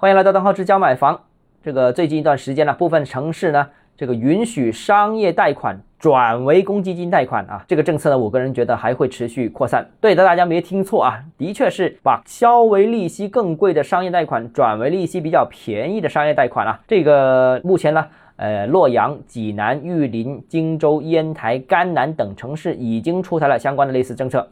欢迎来到邓浩之家买房。这个最近一段时间呢，部分城市呢，这个允许商业贷款转为公积金贷款啊，这个政策呢，我个人觉得还会持续扩散。对的，大家没听错啊，的确是把稍微利息更贵的商业贷款转为利息比较便宜的商业贷款啊。这个目前呢，呃，洛阳、济南、玉林、荆州、烟台、甘南等城市已经出台了相关的类似政策。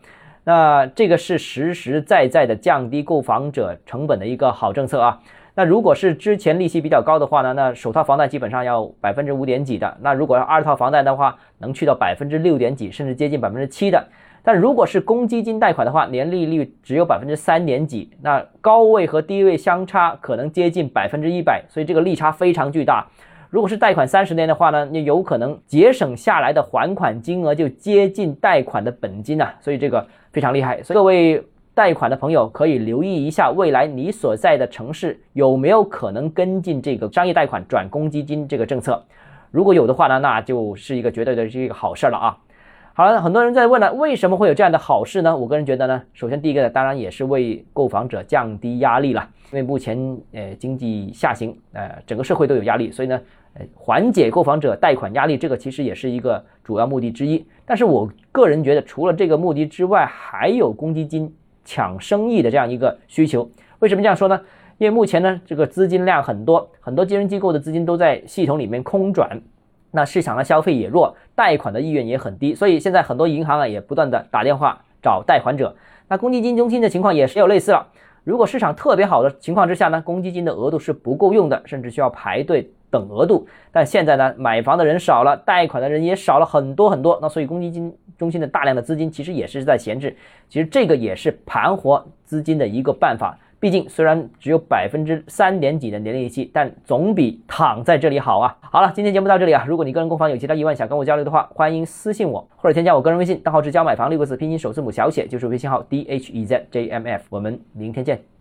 那这个是实实在在的降低购房者成本的一个好政策啊。那如果是之前利息比较高的话呢，那首套房贷基本上要百分之五点几的。那如果要二套房贷的话，能去到百分之六点几，甚至接近百分之七的。但如果是公积金贷款的话，年利率只有百分之三点几，那高位和低位相差可能接近百分之一百，所以这个利差非常巨大。如果是贷款三十年的话呢，你有可能节省下来的还款金额就接近贷款的本金啊，所以这个非常厉害。所以各位贷款的朋友可以留意一下，未来你所在的城市有没有可能跟进这个商业贷款转公积金这个政策。如果有的话呢，那就是一个绝对的是一个好事了啊。好了，很多人在问了，为什么会有这样的好事呢？我个人觉得呢，首先第一个呢当然也是为购房者降低压力了，因为目前呃经济下行，呃整个社会都有压力，所以呢，呃缓解购房者贷款压力，这个其实也是一个主要目的之一。但是我个人觉得，除了这个目的之外，还有公积金抢生意的这样一个需求。为什么这样说呢？因为目前呢，这个资金量很多，很多金融机构的资金都在系统里面空转。那市场的消费也弱，贷款的意愿也很低，所以现在很多银行啊也不断的打电话找贷款者。那公积金中心的情况也是有类似了。如果市场特别好的情况之下呢，公积金的额度是不够用的，甚至需要排队等额度。但现在呢，买房的人少了，贷款的人也少了很多很多，那所以公积金中心的大量的资金其实也是在闲置。其实这个也是盘活资金的一个办法。毕竟，虽然只有百分之三点几的年利息，但总比躺在这里好啊！好了，今天节目到这里啊。如果你个人购房有其他疑问想跟我交流的话，欢迎私信我或者添加我个人微信，账号是交买房六个字拼音首字母小写，就是微信号 d h e z j m f。我们明天见。